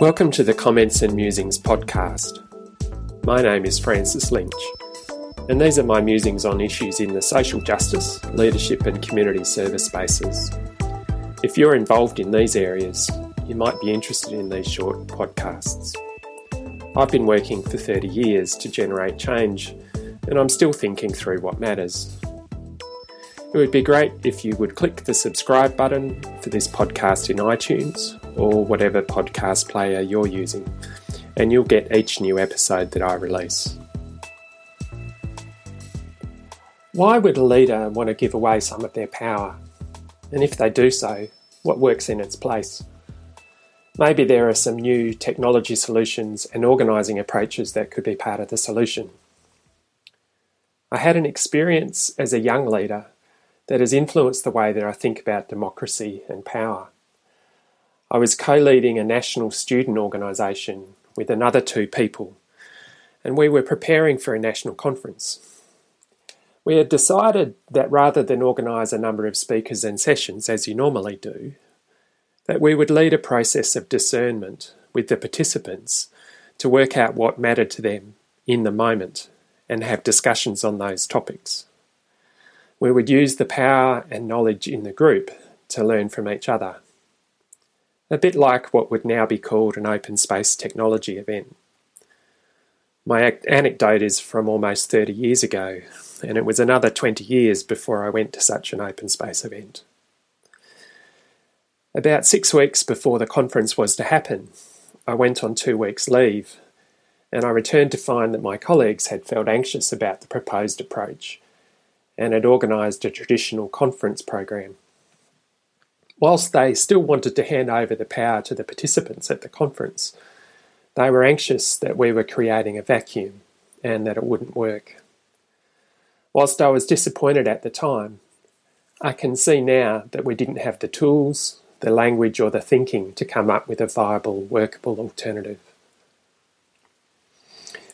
Welcome to the Comments and Musings podcast. My name is Francis Lynch, and these are my musings on issues in the social justice, leadership, and community service spaces. If you're involved in these areas, you might be interested in these short podcasts. I've been working for 30 years to generate change, and I'm still thinking through what matters. It would be great if you would click the subscribe button for this podcast in iTunes or whatever podcast player you're using, and you'll get each new episode that I release. Why would a leader want to give away some of their power? And if they do so, what works in its place? Maybe there are some new technology solutions and organising approaches that could be part of the solution. I had an experience as a young leader that has influenced the way that I think about democracy and power. I was co leading a national student organisation with another two people, and we were preparing for a national conference. We had decided that rather than organise a number of speakers and sessions as you normally do, that we would lead a process of discernment with the participants to work out what mattered to them in the moment and have discussions on those topics. We would use the power and knowledge in the group to learn from each other. A bit like what would now be called an open space technology event. My anecdote is from almost 30 years ago, and it was another 20 years before I went to such an open space event. About six weeks before the conference was to happen, I went on two weeks' leave, and I returned to find that my colleagues had felt anxious about the proposed approach and had organised a traditional conference program. Whilst they still wanted to hand over the power to the participants at the conference, they were anxious that we were creating a vacuum and that it wouldn't work. Whilst I was disappointed at the time, I can see now that we didn't have the tools, the language, or the thinking to come up with a viable, workable alternative.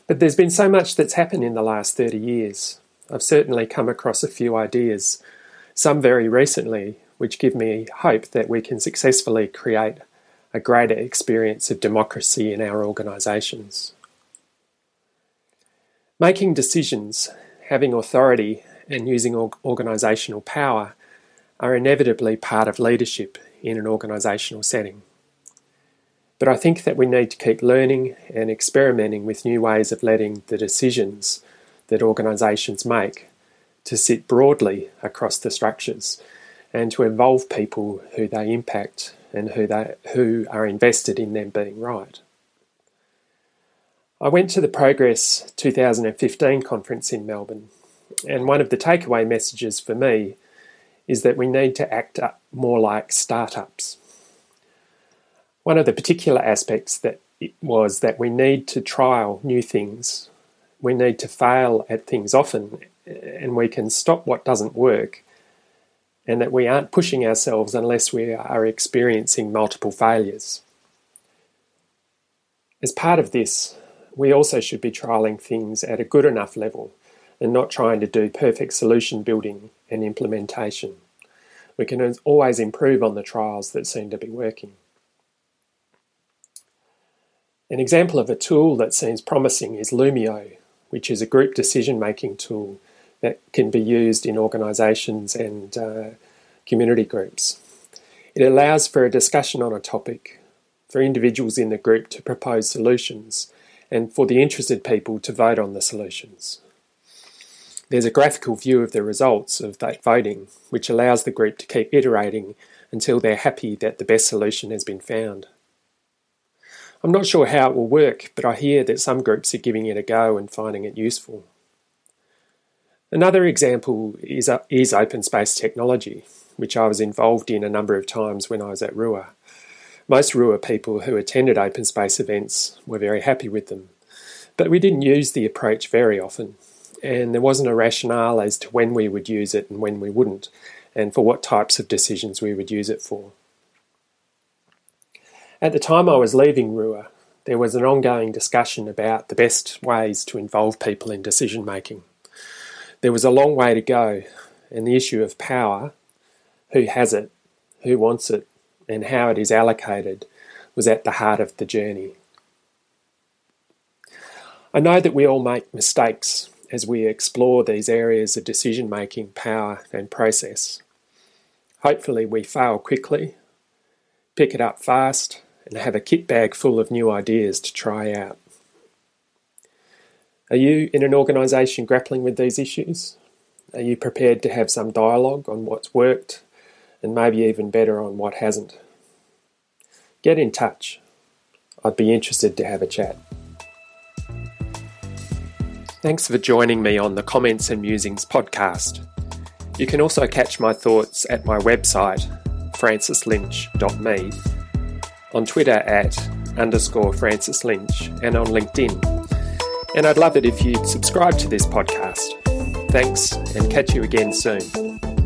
But there's been so much that's happened in the last 30 years. I've certainly come across a few ideas, some very recently, which give me hope that we can successfully create a greater experience of democracy in our organisations. Making decisions, having authority, and using organisational power are inevitably part of leadership in an organisational setting. But I think that we need to keep learning and experimenting with new ways of letting the decisions that organisations make to sit broadly across the structures and to involve people who they impact and who they who are invested in them being right. I went to the Progress 2015 conference in Melbourne, and one of the takeaway messages for me is that we need to act more like startups. One of the particular aspects that was that we need to trial new things we need to fail at things often and we can stop what doesn't work and that we aren't pushing ourselves unless we are experiencing multiple failures. As part of this, we also should be trialling things at a good enough level and not trying to do perfect solution building and implementation. We can always improve on the trials that seem to be working. An example of a tool that seems promising is Loomio, which is a group decision making tool that can be used in organisations and uh, community groups. It allows for a discussion on a topic, for individuals in the group to propose solutions, and for the interested people to vote on the solutions. There's a graphical view of the results of that voting, which allows the group to keep iterating until they're happy that the best solution has been found. I'm not sure how it will work, but I hear that some groups are giving it a go and finding it useful. Another example is, uh, is open space technology, which I was involved in a number of times when I was at RUA. Most RUA people who attended open space events were very happy with them, but we didn't use the approach very often, and there wasn't a rationale as to when we would use it and when we wouldn't, and for what types of decisions we would use it for. At the time I was leaving RUA, there was an ongoing discussion about the best ways to involve people in decision making. There was a long way to go, and the issue of power who has it, who wants it, and how it is allocated was at the heart of the journey. I know that we all make mistakes as we explore these areas of decision making, power, and process. Hopefully, we fail quickly, pick it up fast, and have a kit bag full of new ideas to try out. Are you in an organisation grappling with these issues? Are you prepared to have some dialogue on what's worked and maybe even better on what hasn't? Get in touch. I'd be interested to have a chat. Thanks for joining me on the Comments and Musings podcast. You can also catch my thoughts at my website, francislynch.me, on Twitter at underscore Francis Lynch, and on LinkedIn and I'd love it if you'd subscribe to this podcast. Thanks, and catch you again soon.